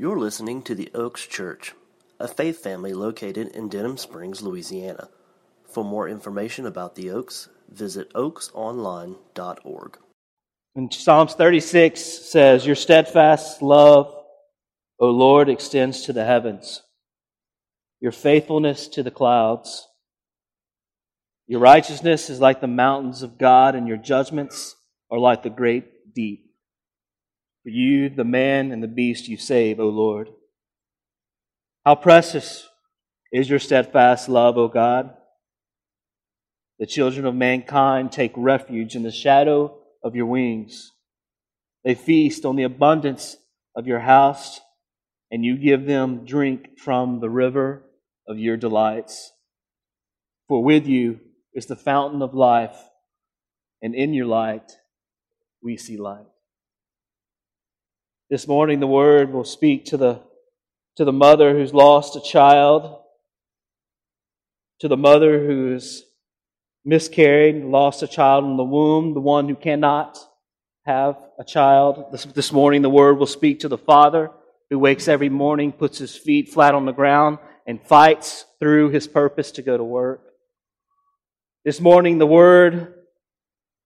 You're listening to the Oaks Church, a faith family located in Denham Springs, Louisiana. For more information about the Oaks, visit oaksonline.org. And Psalms 36 says, Your steadfast love, O Lord, extends to the heavens, your faithfulness to the clouds. Your righteousness is like the mountains of God, and your judgments are like the great deep. For you, the man and the beast, you save, O Lord. How precious is your steadfast love, O God. The children of mankind take refuge in the shadow of your wings. They feast on the abundance of your house, and you give them drink from the river of your delights. For with you is the fountain of life, and in your light we see light. This morning, the word will speak to the, to the mother who's lost a child, to the mother who's miscarried, lost a child in the womb, the one who cannot have a child. This, this morning, the word will speak to the father who wakes every morning, puts his feet flat on the ground, and fights through his purpose to go to work. This morning, the word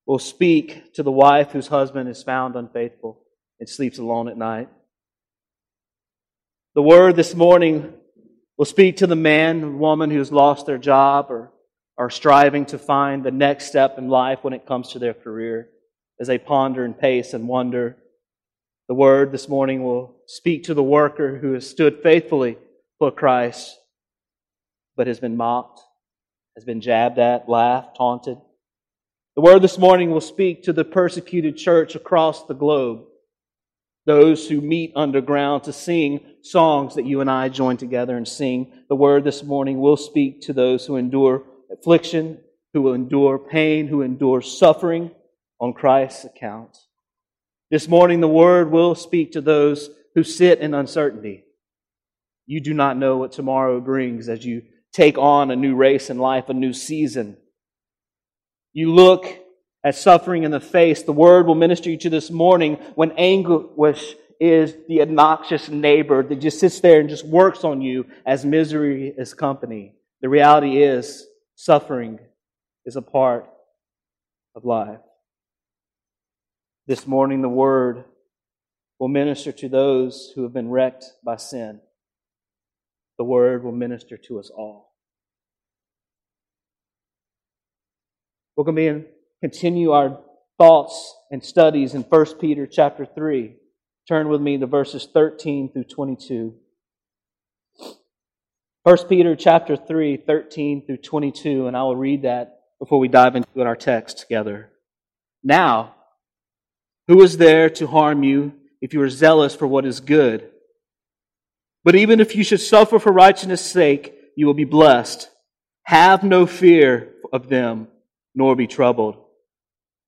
will speak to the wife whose husband is found unfaithful and sleeps alone at night. The word this morning will speak to the man woman who's lost their job or are striving to find the next step in life when it comes to their career as they ponder and pace and wonder. The word this morning will speak to the worker who has stood faithfully for Christ but has been mocked, has been jabbed at, laughed, taunted. The word this morning will speak to the persecuted church across the globe those who meet underground to sing songs that you and I join together and sing. The word this morning will speak to those who endure affliction, who will endure pain, who endure suffering on Christ's account. This morning, the word will speak to those who sit in uncertainty. You do not know what tomorrow brings as you take on a new race in life, a new season. You look at suffering in the face. The word will minister you to this morning when anguish is the obnoxious neighbor that just sits there and just works on you as misery is company. The reality is suffering is a part of life. This morning, the word will minister to those who have been wrecked by sin. The word will minister to us all. We're going to be in continue our thoughts and studies in 1 Peter chapter 3. Turn with me to verses 13 through 22. 1 Peter chapter 3, 13 through 22, and I will read that before we dive into our text together. Now, who is there to harm you if you are zealous for what is good? But even if you should suffer for righteousness' sake, you will be blessed. Have no fear of them, nor be troubled.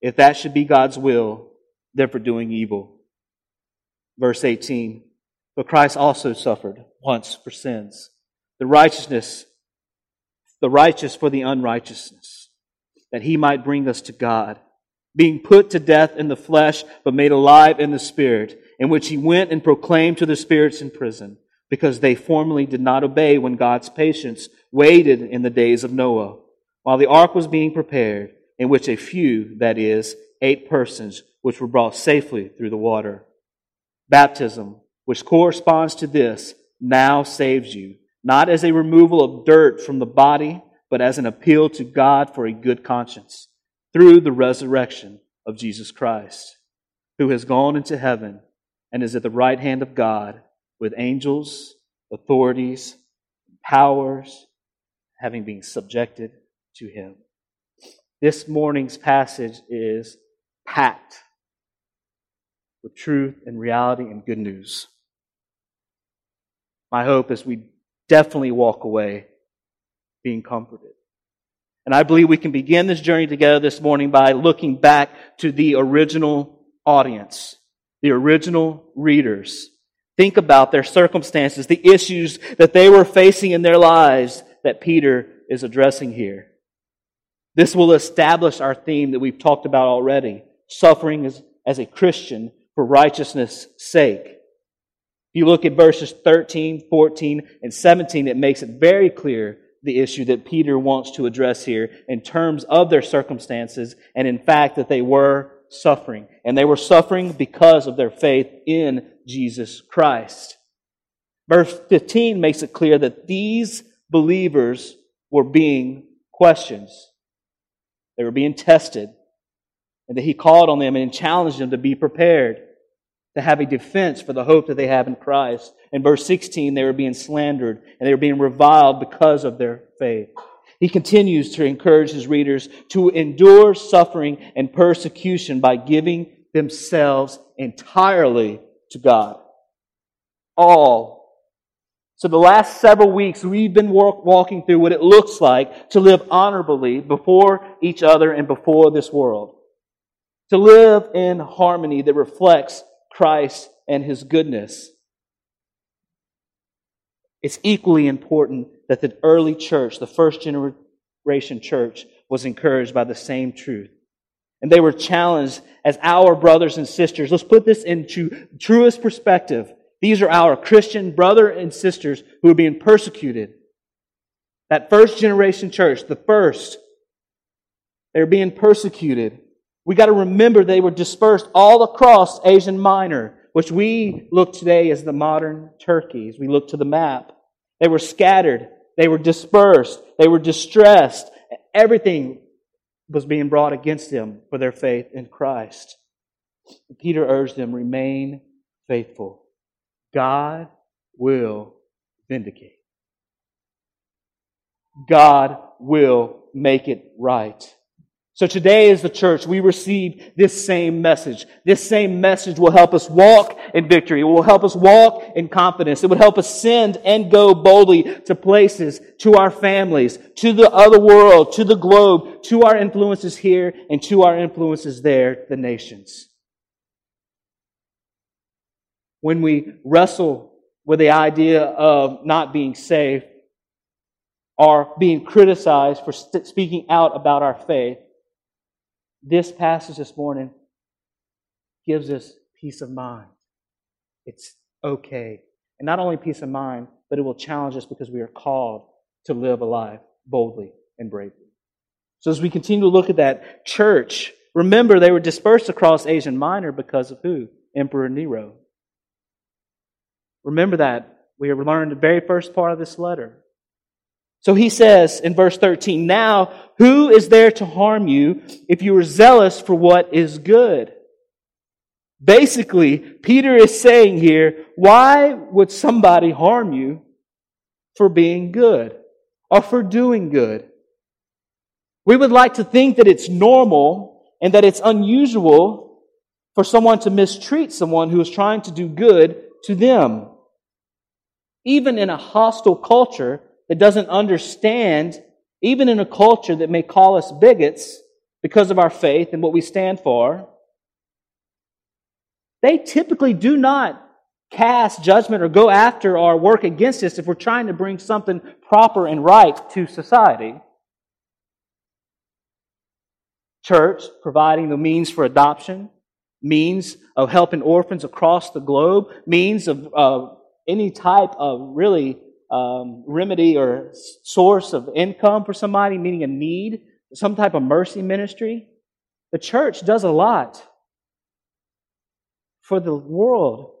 if that should be God's will, than for doing evil. Verse 18. But Christ also suffered once for sins, the righteousness, the righteous for the unrighteousness, that he might bring us to God, being put to death in the flesh, but made alive in the spirit, in which he went and proclaimed to the spirits in prison, because they formerly did not obey when God's patience waited in the days of Noah, while the ark was being prepared in which a few, that is, eight persons, which were brought safely through the water. Baptism, which corresponds to this, now saves you, not as a removal of dirt from the body, but as an appeal to God for a good conscience, through the resurrection of Jesus Christ, who has gone into heaven and is at the right hand of God with angels, authorities, powers, having been subjected to him. This morning's passage is packed with truth and reality and good news. my hope is we definitely walk away being comforted. And I believe we can begin this journey together this morning by looking back to the original audience, the original readers. Think about their circumstances, the issues that they were facing in their lives that Peter is addressing here. This will establish our theme that we've talked about already suffering as, as a Christian for righteousness' sake. If you look at verses 13, 14, and 17, it makes it very clear the issue that Peter wants to address here in terms of their circumstances and in fact that they were suffering. And they were suffering because of their faith in Jesus Christ. Verse 15 makes it clear that these believers were being questioned. They were being tested. And that he called on them and challenged them to be prepared, to have a defense for the hope that they have in Christ. In verse 16, they were being slandered and they were being reviled because of their faith. He continues to encourage his readers to endure suffering and persecution by giving themselves entirely to God. All. So the last several weeks, we've been walk, walking through what it looks like to live honorably before each other and before this world. To live in harmony that reflects Christ and his goodness. It's equally important that the early church, the first generation church, was encouraged by the same truth. And they were challenged as our brothers and sisters. Let's put this into truest perspective. These are our Christian brother and sisters who are being persecuted. That first generation church, the first, they're being persecuted. We got to remember they were dispersed all across Asia Minor which we look today as the modern Turkey, as we look to the map. They were scattered, they were dispersed, they were distressed. Everything was being brought against them for their faith in Christ. Peter urged them, remain faithful. God will vindicate. God will make it right. So today as the church, we receive this same message. This same message will help us walk in victory. It will help us walk in confidence. It would help us send and go boldly to places, to our families, to the other world, to the globe, to our influences here, and to our influences there, the nations. When we wrestle with the idea of not being safe, or being criticized for speaking out about our faith, this passage this morning gives us peace of mind. It's okay. And not only peace of mind, but it will challenge us because we are called to live a life boldly and bravely. So as we continue to look at that church, remember they were dispersed across Asia Minor because of who? Emperor Nero. Remember that. We learned the very first part of this letter. So he says in verse 13, Now, who is there to harm you if you are zealous for what is good? Basically, Peter is saying here, why would somebody harm you for being good or for doing good? We would like to think that it's normal and that it's unusual for someone to mistreat someone who is trying to do good to them. Even in a hostile culture, that doesn't understand, even in a culture that may call us bigots because of our faith and what we stand for, they typically do not cast judgment or go after or work against us if we're trying to bring something proper and right to society. Church providing the means for adoption, means of helping orphans across the globe, means of uh, any type of really um, remedy or source of income for somebody, meaning a need, some type of mercy ministry. The church does a lot for the world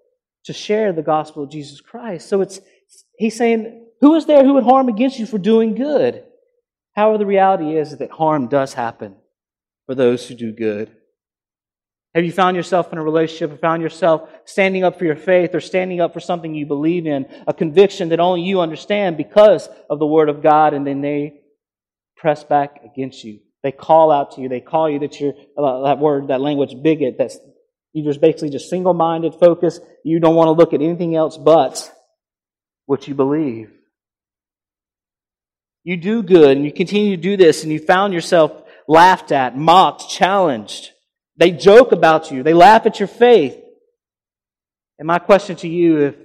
to share the gospel of Jesus Christ. So it's he's saying, who is there who would harm against you for doing good? However, the reality is that harm does happen for those who do good. Have you found yourself in a relationship or found yourself standing up for your faith or standing up for something you believe in, a conviction that only you understand because of the Word of God, and then they press back against you? They call out to you. They call you that you're, uh, that word, that language, bigot, that's, you're just basically just single minded, focused. You don't want to look at anything else but what you believe. You do good and you continue to do this and you found yourself laughed at, mocked, challenged. They joke about you. They laugh at your faith. And my question to you, if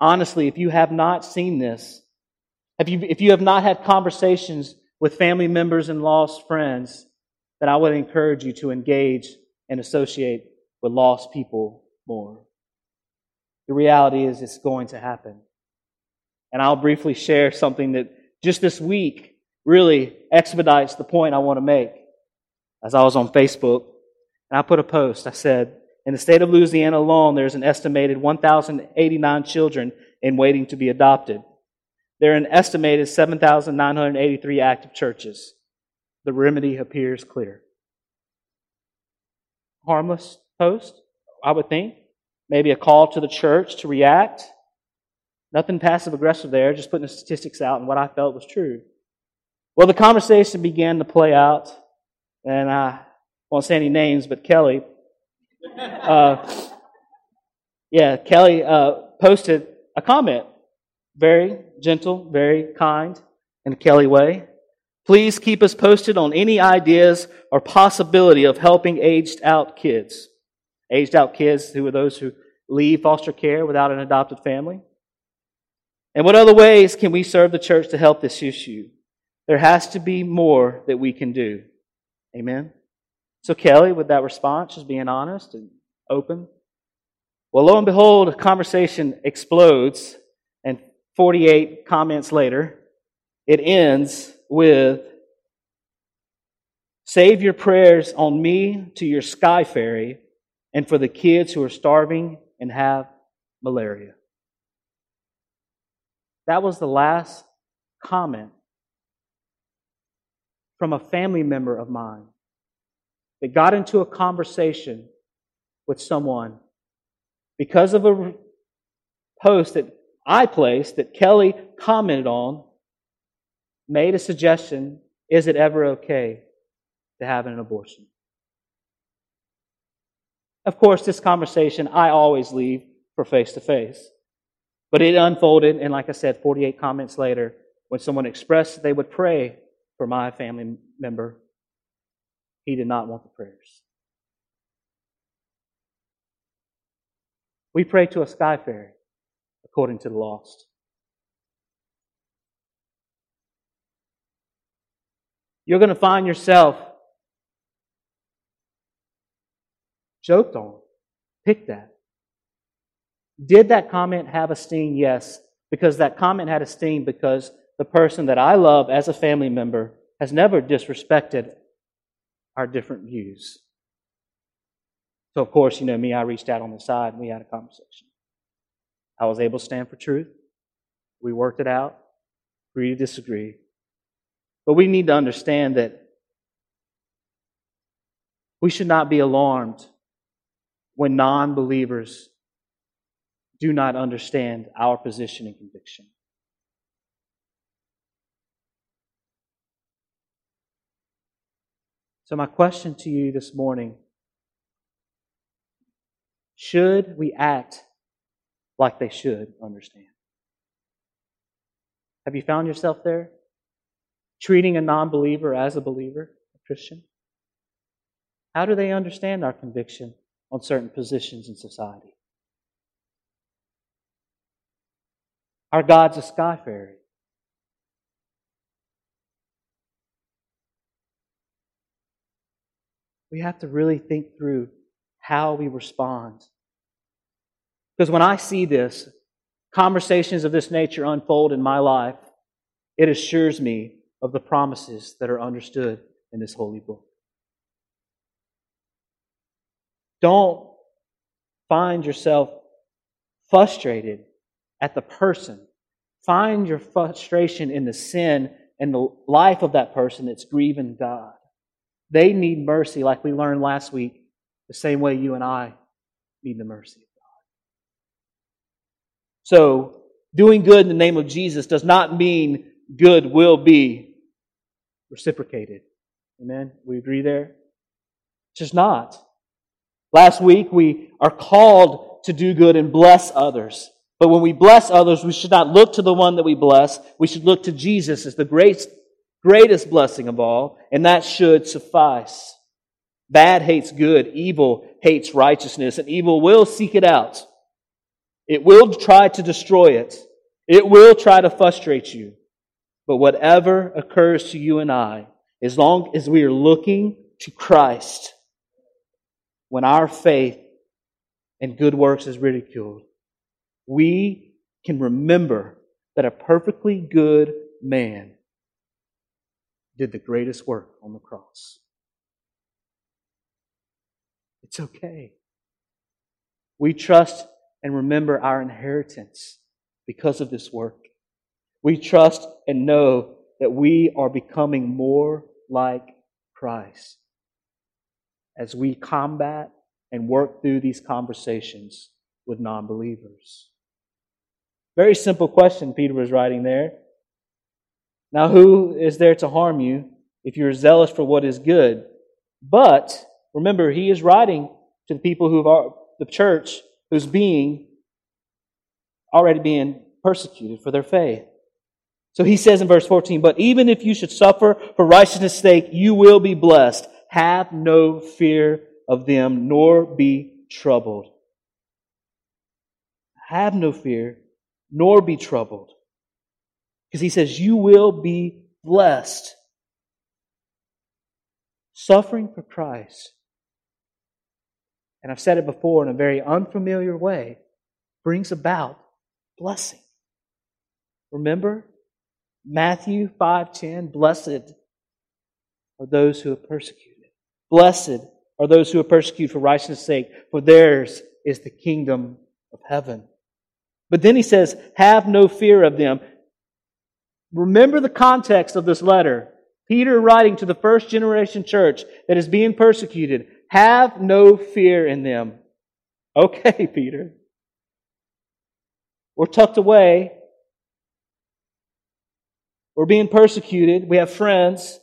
honestly, if you have not seen this, if you, if you have not had conversations with family members and lost friends, then I would encourage you to engage and associate with lost people more. The reality is it's going to happen. And I'll briefly share something that just this week really expedites the point I want to make. As I was on Facebook, and I put a post, I said, in the state of Louisiana alone, there's an estimated 1,089 children in waiting to be adopted. There are an estimated 7,983 active churches. The remedy appears clear. Harmless post, I would think. Maybe a call to the church to react. Nothing passive aggressive there, just putting the statistics out and what I felt was true. Well, the conversation began to play out, and I won't say any names, but Kelly, uh, yeah, Kelly uh, posted a comment. Very gentle, very kind, in a Kelly way. Please keep us posted on any ideas or possibility of helping aged out kids. Aged out kids who are those who leave foster care without an adopted family. And what other ways can we serve the church to help this issue? There has to be more that we can do. Amen. So Kelly, with that response, just being honest and open. Well, lo and behold, a conversation explodes, and 48 comments later, it ends with Save your prayers on me to your sky fairy and for the kids who are starving and have malaria. That was the last comment from a family member of mine that got into a conversation with someone because of a post that I placed that Kelly commented on, made a suggestion is it ever okay to have an abortion? Of course, this conversation I always leave for face to face. But it unfolded, and like I said, 48 comments later, when someone expressed they would pray for my family member, he did not want the prayers. We pray to a sky fairy, according to the lost. You're going to find yourself joked on. Pick that. Did that comment have a sting? Yes, because that comment had a sting because the person that I love as a family member has never disrespected our different views. So, of course, you know me, I reached out on the side and we had a conversation. I was able to stand for truth. We worked it out, agree to disagree. But we need to understand that we should not be alarmed when non believers do not understand our position and conviction. So, my question to you this morning should we act like they should understand? Have you found yourself there? Treating a non believer as a believer, a Christian? How do they understand our conviction on certain positions in society? Our God's a sky fairy. We have to really think through how we respond. Because when I see this, conversations of this nature unfold in my life, it assures me of the promises that are understood in this holy book. Don't find yourself frustrated at the person. Find your frustration in the sin and the life of that person that's grieving God. They need mercy, like we learned last week, the same way you and I need the mercy of God. So, doing good in the name of Jesus does not mean good will be reciprocated. Amen? We agree there? It's just not. Last week, we are called to do good and bless others. But when we bless others, we should not look to the one that we bless. We should look to Jesus as the greatest, greatest blessing of all, and that should suffice. Bad hates good, evil hates righteousness, and evil will seek it out. It will try to destroy it. It will try to frustrate you. But whatever occurs to you and I, as long as we are looking to Christ, when our faith and good works is ridiculed, we can remember that a perfectly good man did the greatest work on the cross. It's okay. We trust and remember our inheritance because of this work. We trust and know that we are becoming more like Christ as we combat and work through these conversations with non believers. Very simple question Peter was writing there. Now, who is there to harm you if you're zealous for what is good? But remember, he is writing to the people who are the church who's being already being persecuted for their faith. So he says in verse 14, But even if you should suffer for righteousness' sake, you will be blessed. Have no fear of them, nor be troubled. Have no fear, nor be troubled. Because he says, You will be blessed. Suffering for Christ, and I've said it before in a very unfamiliar way, brings about blessing. Remember Matthew 5:10, blessed are those who are persecuted. Blessed are those who are persecuted for righteousness' sake, for theirs is the kingdom of heaven. But then he says, have no fear of them. Remember the context of this letter. Peter writing to the first generation church that is being persecuted. Have no fear in them. Okay, Peter. We're tucked away. We're being persecuted. We have friends.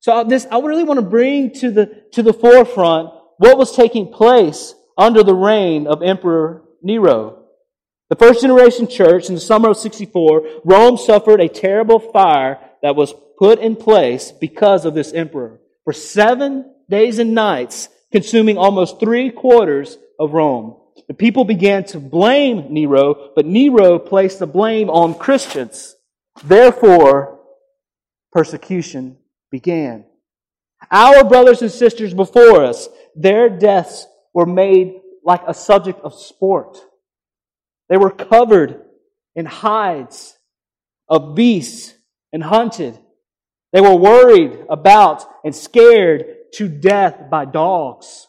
So uh, this, I really want to bring to the, to the forefront what was taking place under the reign of Emperor Nero. The first generation church in the summer of 64, Rome suffered a terrible fire that was put in place because of this emperor. For seven days and nights, consuming almost three quarters of Rome. The people began to blame Nero, but Nero placed the blame on Christians. Therefore, persecution began. Our brothers and sisters before us, their deaths were made like a subject of sport. They were covered in hides of beasts and hunted. They were worried about and scared to death by dogs.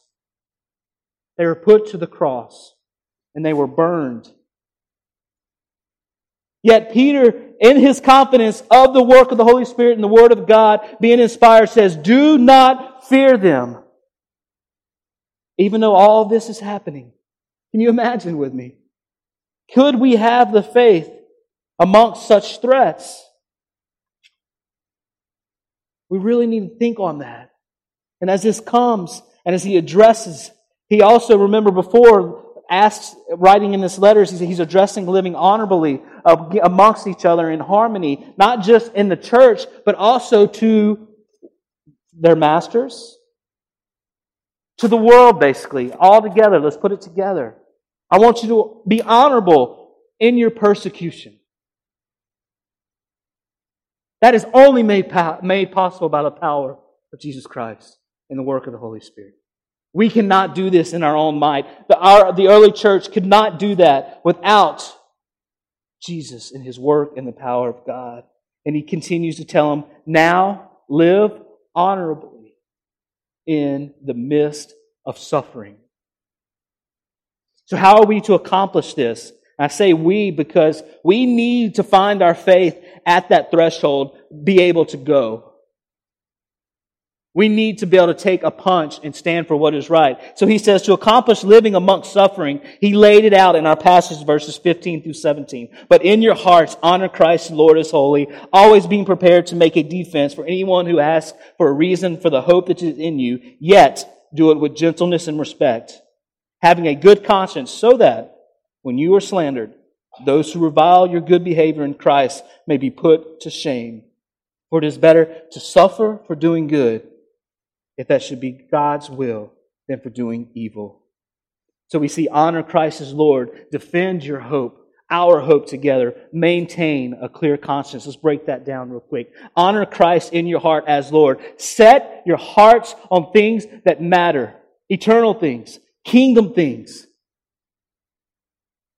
They were put to the cross and they were burned. Yet Peter, in his confidence of the work of the Holy Spirit and the Word of God being inspired, says, Do not fear them. Even though all this is happening. Can you imagine with me? Could we have the faith amongst such threats? We really need to think on that. And as this comes and as he addresses, he also, remember before, asked, writing in this letter, he's addressing living honorably amongst each other in harmony, not just in the church, but also to their masters, to the world, basically, all together. Let's put it together. I want you to be honorable in your persecution. That is only made, made possible by the power of Jesus Christ in the work of the Holy Spirit. We cannot do this in our own might. The, our, the early church could not do that without Jesus and his work and the power of God. And he continues to tell them, now live honorably in the midst of suffering. So how are we to accomplish this? I say we because we need to find our faith at that threshold, be able to go. We need to be able to take a punch and stand for what is right. So he says to accomplish living amongst suffering, he laid it out in our passage verses 15 through 17. But in your hearts, honor Christ, Lord is holy, always being prepared to make a defense for anyone who asks for a reason for the hope that is in you, yet do it with gentleness and respect, having a good conscience so that when you are slandered, those who revile your good behavior in Christ may be put to shame. For it is better to suffer for doing good, if that should be God's will, than for doing evil. So we see honor Christ as Lord, defend your hope, our hope together, maintain a clear conscience. Let's break that down real quick. Honor Christ in your heart as Lord. Set your hearts on things that matter, eternal things, kingdom things.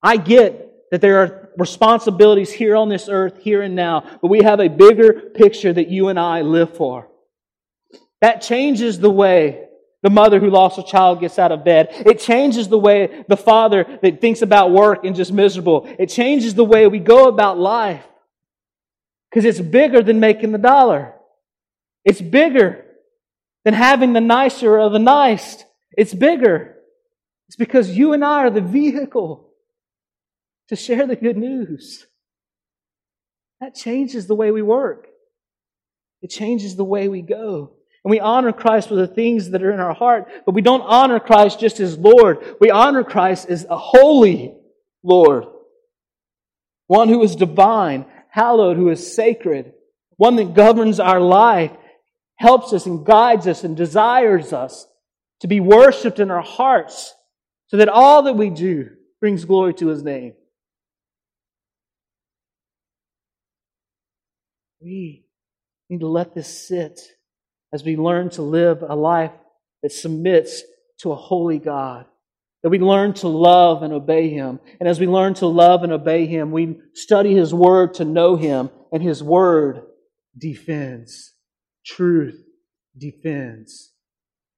I get that there are responsibilities here on this earth, here and now, but we have a bigger picture that you and I live for. That changes the way the mother who lost a child gets out of bed. It changes the way the father that thinks about work and just miserable. It changes the way we go about life. Because it's bigger than making the dollar. It's bigger than having the nicer of the nice. It's bigger. It's because you and I are the vehicle to share the good news. That changes the way we work. It changes the way we go. And we honor Christ with the things that are in our heart, but we don't honor Christ just as Lord. We honor Christ as a holy Lord. One who is divine, hallowed, who is sacred. One that governs our life, helps us and guides us and desires us to be worshiped in our hearts so that all that we do brings glory to his name. We need to let this sit as we learn to live a life that submits to a holy God. That we learn to love and obey Him. And as we learn to love and obey Him, we study His Word to know Him, and His Word defends. Truth defends.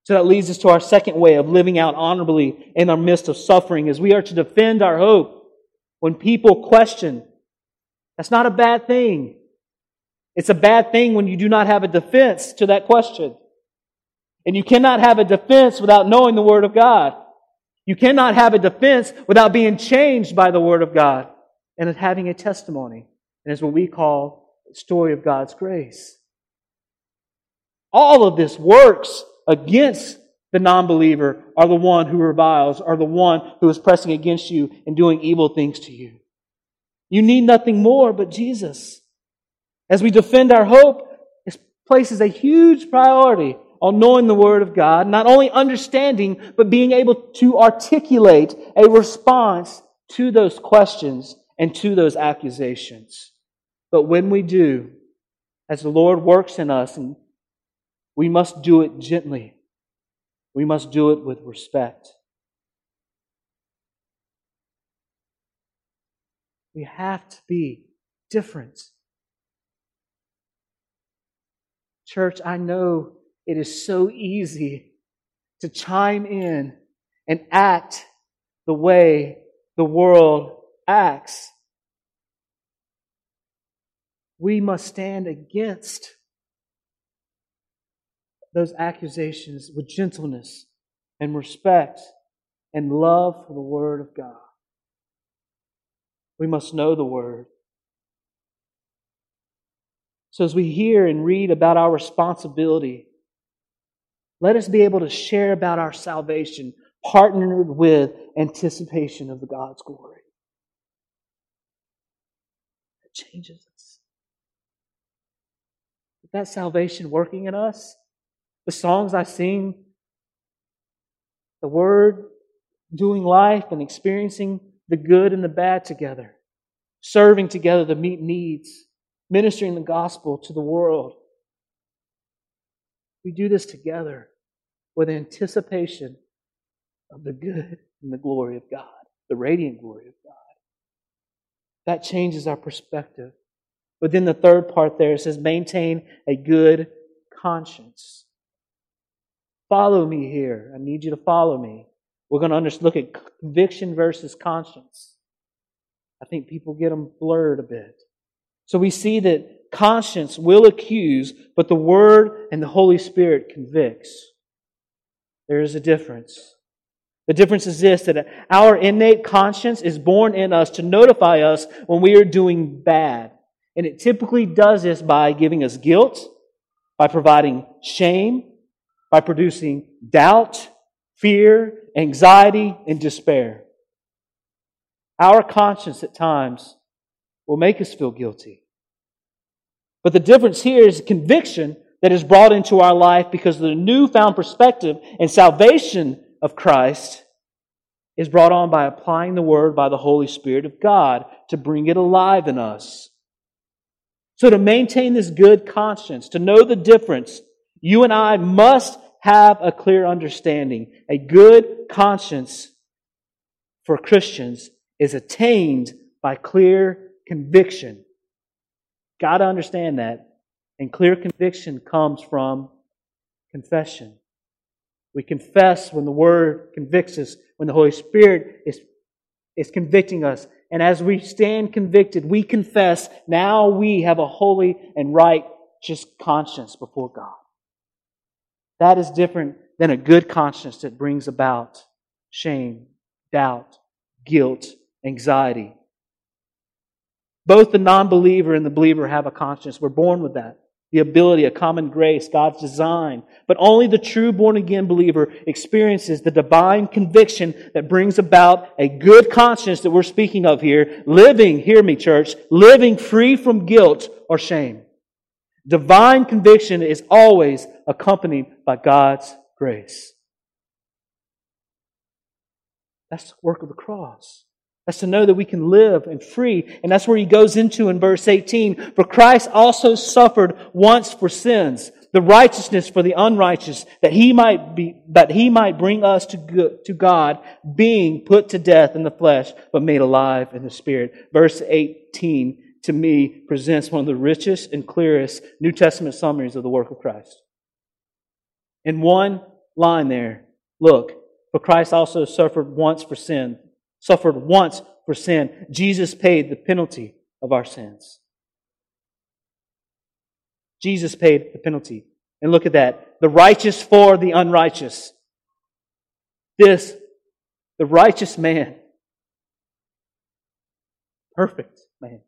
So that leads us to our second way of living out honorably in our midst of suffering, is we are to defend our hope when people question. That's not a bad thing. It's a bad thing when you do not have a defense to that question. And you cannot have a defense without knowing the Word of God. You cannot have a defense without being changed by the Word of God and having a testimony. And it's what we call the story of God's grace. All of this works against the non-believer are the one who reviles are the one who is pressing against you and doing evil things to you. You need nothing more but Jesus. As we defend our hope, it places a huge priority on knowing the Word of God, not only understanding, but being able to articulate a response to those questions and to those accusations. But when we do, as the Lord works in us, and we must do it gently, we must do it with respect. We have to be different Church, I know it is so easy to chime in and act the way the world acts. We must stand against those accusations with gentleness and respect and love for the Word of God. We must know the Word. So, as we hear and read about our responsibility, let us be able to share about our salvation, partnered with anticipation of the God's glory. It changes us. Is that salvation working in us? The songs I sing, the Word, doing life and experiencing the good and the bad together, serving together to meet needs ministering the gospel to the world. We do this together with anticipation of the good and the glory of God, the radiant glory of God. That changes our perspective. But then the third part there says, maintain a good conscience. Follow me here. I need you to follow me. We're going to look at conviction versus conscience. I think people get them blurred a bit. So we see that conscience will accuse, but the Word and the Holy Spirit convicts. There is a difference. The difference is this that our innate conscience is born in us to notify us when we are doing bad. And it typically does this by giving us guilt, by providing shame, by producing doubt, fear, anxiety, and despair. Our conscience at times will make us feel guilty. But the difference here is conviction that is brought into our life because the newfound perspective and salvation of Christ is brought on by applying the Word by the Holy Spirit of God to bring it alive in us. So, to maintain this good conscience, to know the difference, you and I must have a clear understanding. A good conscience for Christians is attained by clear conviction. Got to understand that. And clear conviction comes from confession. We confess when the Word convicts us, when the Holy Spirit is, is convicting us. And as we stand convicted, we confess now we have a holy and righteous conscience before God. That is different than a good conscience that brings about shame, doubt, guilt, anxiety. Both the non believer and the believer have a conscience. We're born with that the ability, a common grace, God's design. But only the true born again believer experiences the divine conviction that brings about a good conscience that we're speaking of here, living, hear me, church, living free from guilt or shame. Divine conviction is always accompanied by God's grace. That's the work of the cross. That's to know that we can live and free. And that's where he goes into in verse 18. For Christ also suffered once for sins, the righteousness for the unrighteous, that he might be, that he might bring us to, to God, being put to death in the flesh, but made alive in the spirit. Verse 18 to me presents one of the richest and clearest New Testament summaries of the work of Christ. In one line there, look, for Christ also suffered once for sin, suffered once for sin. Jesus paid the penalty of our sins. Jesus paid the penalty. And look at that. The righteous for the unrighteous. This, the righteous man. Perfect man.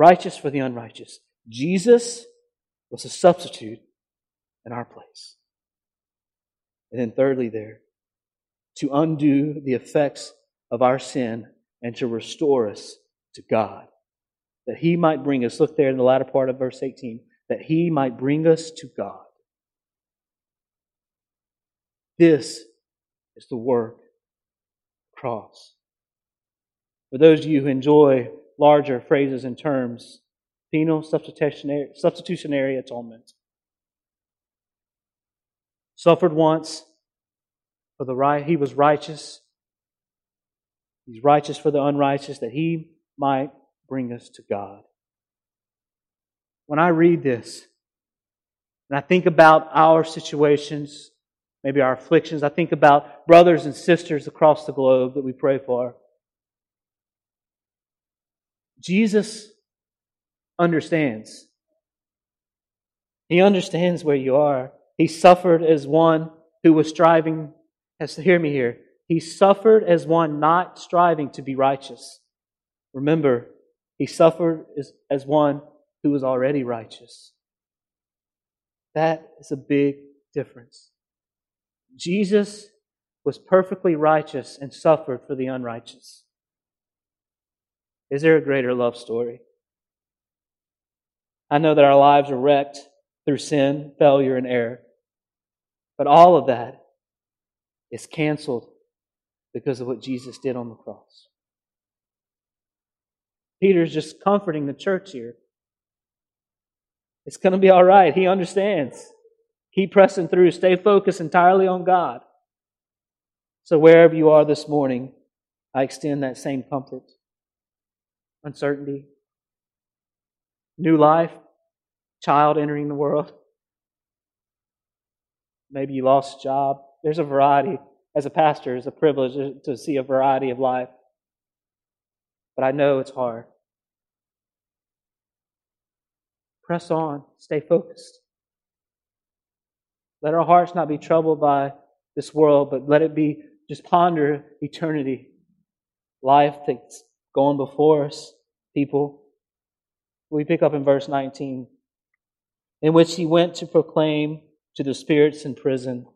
Righteous for the unrighteous. Jesus was a substitute in our place. And then thirdly there, to undo the effects of our sin and to restore us to God. That He might bring us, look there in the latter part of verse 18, that He might bring us to God. This is the work cross. For those of you who enjoy larger phrases and terms, penal substitutionary, substitutionary atonement. Suffered once, for the right, he was righteous. He's righteous for the unrighteous that he might bring us to God. When I read this, and I think about our situations, maybe our afflictions, I think about brothers and sisters across the globe that we pray for. Jesus understands. He understands where you are. He suffered as one who was striving to hear me here. He suffered as one not striving to be righteous. Remember, he suffered as, as one who was already righteous. That is a big difference. Jesus was perfectly righteous and suffered for the unrighteous. Is there a greater love story? I know that our lives are wrecked through sin, failure, and error. But all of that is canceled because of what Jesus did on the cross. Peter's just comforting the church here. It's going to be all right. He understands. Keep pressing through. Stay focused entirely on God. So, wherever you are this morning, I extend that same comfort. Uncertainty, new life, child entering the world. Maybe you lost a job, there's a variety. As a pastor, it's a privilege to see a variety of life. But I know it's hard. Press on, stay focused. Let our hearts not be troubled by this world, but let it be just ponder eternity, life that's going before us, people. We pick up in verse 19, in which he went to proclaim to the spirits in prison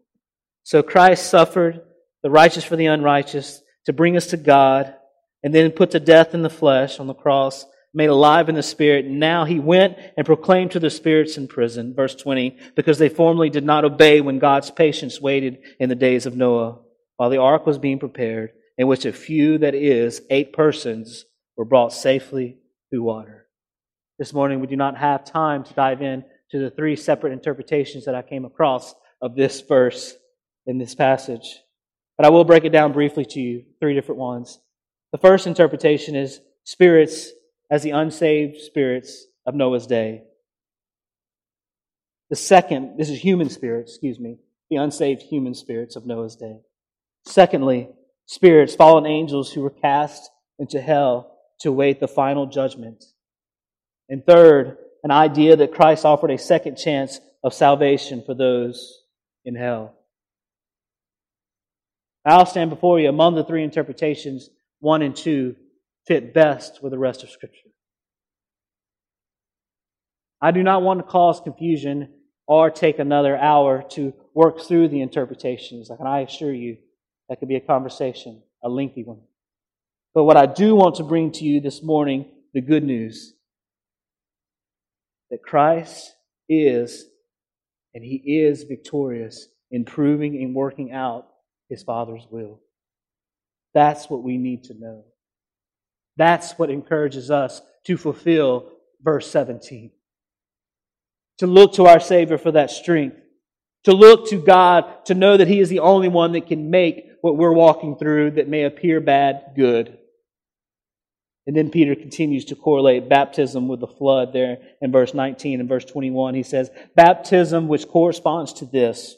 so Christ suffered the righteous for the unrighteous, to bring us to God, and then put to death in the flesh on the cross, made alive in the spirit. Now he went and proclaimed to the spirits in prison, verse 20, because they formerly did not obey when God's patience waited in the days of Noah, while the ark was being prepared, in which a few, that is, eight persons, were brought safely through water. This morning we do not have time to dive in to the three separate interpretations that I came across of this verse in this passage. But I will break it down briefly to you, three different ones. The first interpretation is spirits as the unsaved spirits of Noah's day. The second, this is human spirits, excuse me, the unsaved human spirits of Noah's day. Secondly, spirits, fallen angels who were cast into hell to await the final judgment. And third, an idea that Christ offered a second chance of salvation for those in hell. I'll stand before you among the three interpretations, one and two fit best with the rest of Scripture. I do not want to cause confusion or take another hour to work through the interpretations. And I assure you, that could be a conversation, a lengthy one. But what I do want to bring to you this morning, the good news that Christ is, and He is victorious in proving and working out His Father's will. That's what we need to know. That's what encourages us to fulfill verse 17. To look to our Savior for that strength. To look to God to know that He is the only one that can make what we're walking through that may appear bad good. And then Peter continues to correlate baptism with the flood there in verse 19 and verse 21. He says, Baptism, which corresponds to this,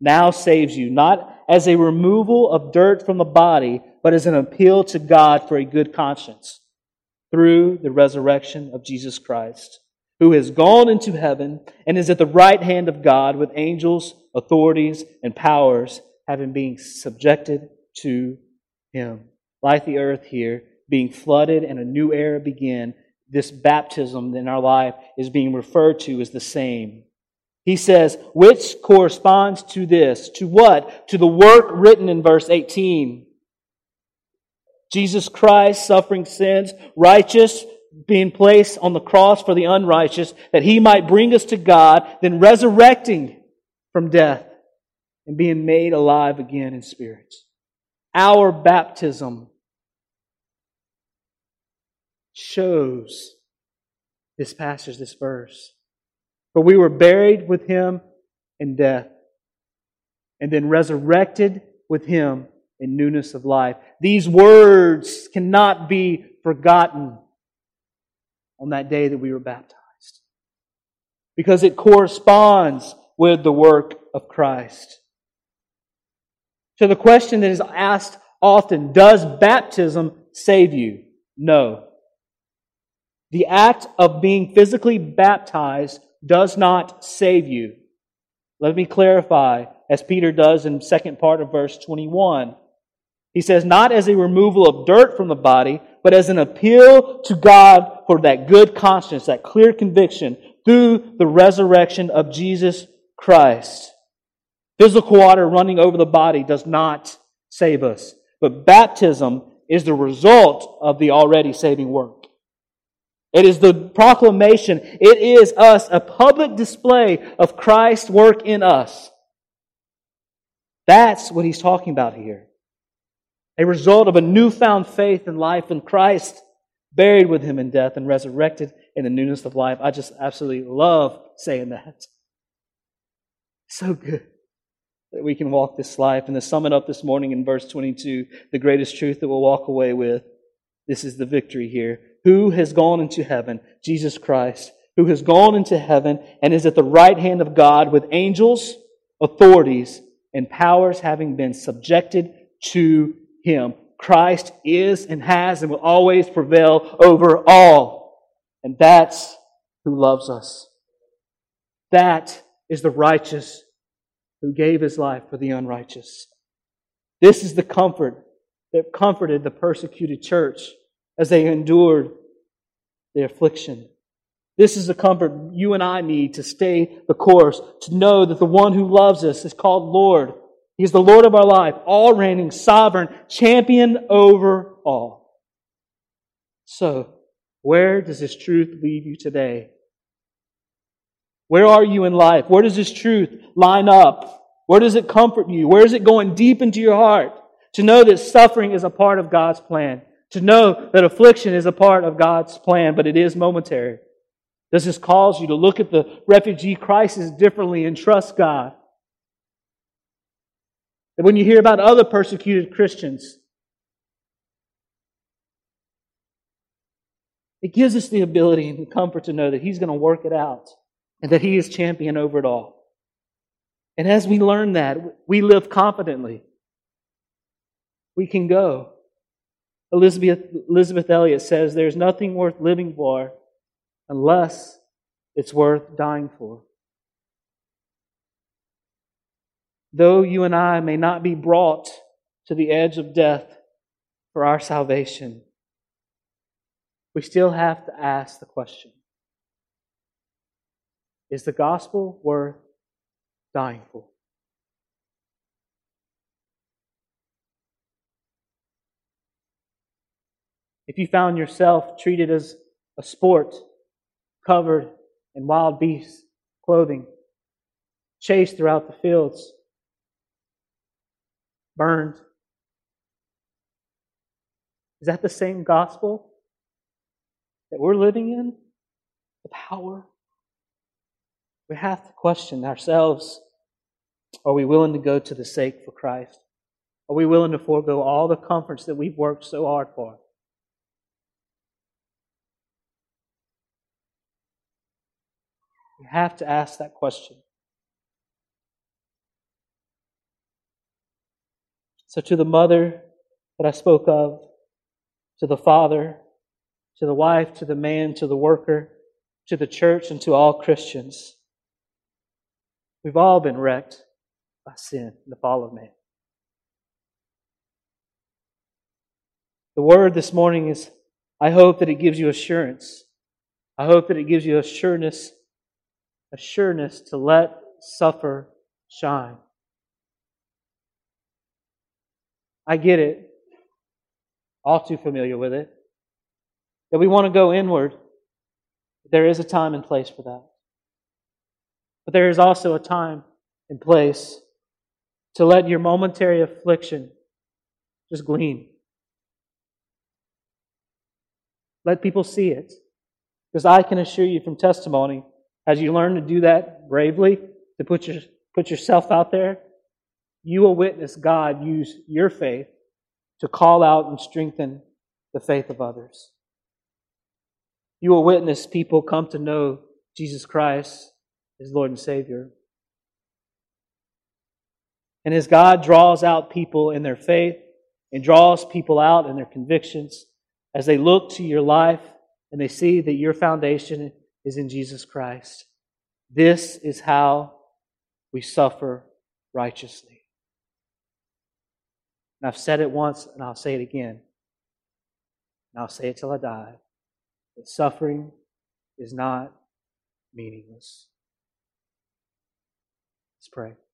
now saves you, not as a removal of dirt from the body, but as an appeal to God for a good conscience through the resurrection of Jesus Christ, who has gone into heaven and is at the right hand of God with angels, authorities, and powers having been subjected to him. Like the earth here, being flooded and a new era begin, this baptism in our life is being referred to as the same. He says, which corresponds to this. To what? To the work written in verse 18. Jesus Christ suffering sins, righteous, being placed on the cross for the unrighteous, that he might bring us to God, then resurrecting from death and being made alive again in spirit. Our baptism shows this passage, this verse. For we were buried with him in death, and then resurrected with him in newness of life. These words cannot be forgotten on that day that we were baptized. Because it corresponds with the work of Christ. To the question that is asked often, does baptism save you? No. The act of being physically baptized does not save you. Let me clarify, as Peter does in second part of verse 21. He says, not as a removal of dirt from the body, but as an appeal to God for that good conscience, that clear conviction through the resurrection of Jesus Christ. Physical water running over the body does not save us, but baptism is the result of the already saving work. It is the proclamation. It is us, a public display of Christ's work in us. That's what he's talking about here. A result of a newfound faith and life in Christ, buried with him in death and resurrected in the newness of life. I just absolutely love saying that. So good that we can walk this life. And to sum it up this morning in verse 22, the greatest truth that we'll walk away with, this is the victory here who has gone into heaven, Jesus Christ, who has gone into heaven and is at the right hand of God with angels, authorities, and powers having been subjected to him. Christ is and has and will always prevail over all. And that's who loves us. That is the righteous who gave his life for the unrighteous. This is the comfort that comforted the persecuted church as they endured the affliction. This is the comfort you and I need to stay the course, to know that the one who loves us is called Lord, He is the Lord of our life, all reigning, sovereign, champion over all. So, where does this truth leave you today? Where are you in life? Where does this truth line up? Where does it comfort you? Where is it going deep into your heart? To know that suffering is a part of God's plan. To know that affliction is a part of God's plan, but it is momentary. Does this cause you to look at the refugee crisis differently and trust God? That when you hear about other persecuted Christians, it gives us the ability and the comfort to know that He's going to work it out and that He is champion over it all. And as we learn that, we live confidently. We can go. Elisabeth, Elisabeth Elliot says there's nothing worth living for unless it's worth dying for. Though you and I may not be brought to the edge of death for our salvation, we still have to ask the question Is the gospel worth dying for? If you found yourself treated as a sport covered in wild beast clothing, chased throughout the fields, burned, is that the same gospel that we're living in? The power? We have to question ourselves. Are we willing to go to the sake for Christ? Are we willing to forego all the comforts that we've worked so hard for? We have to ask that question. So, to the mother that I spoke of, to the father, to the wife, to the man, to the worker, to the church, and to all Christians, we've all been wrecked by sin, and the fall of man. The word this morning is I hope that it gives you assurance. I hope that it gives you assurance a sureness to let suffer shine. I get it. All too familiar with it. That we want to go inward. There is a time and place for that. But there is also a time and place to let your momentary affliction just gleam. Let people see it. Because I can assure you from testimony as you learn to do that bravely, to put, your, put yourself out there, you will witness God use your faith to call out and strengthen the faith of others. You will witness people come to know Jesus Christ as Lord and Savior. And as God draws out people in their faith and draws people out in their convictions, as they look to your life and they see that your foundation is in Jesus Christ. This is how we suffer righteously. And I've said it once and I'll say it again. And I'll say it till I die. That suffering is not meaningless. Let's pray.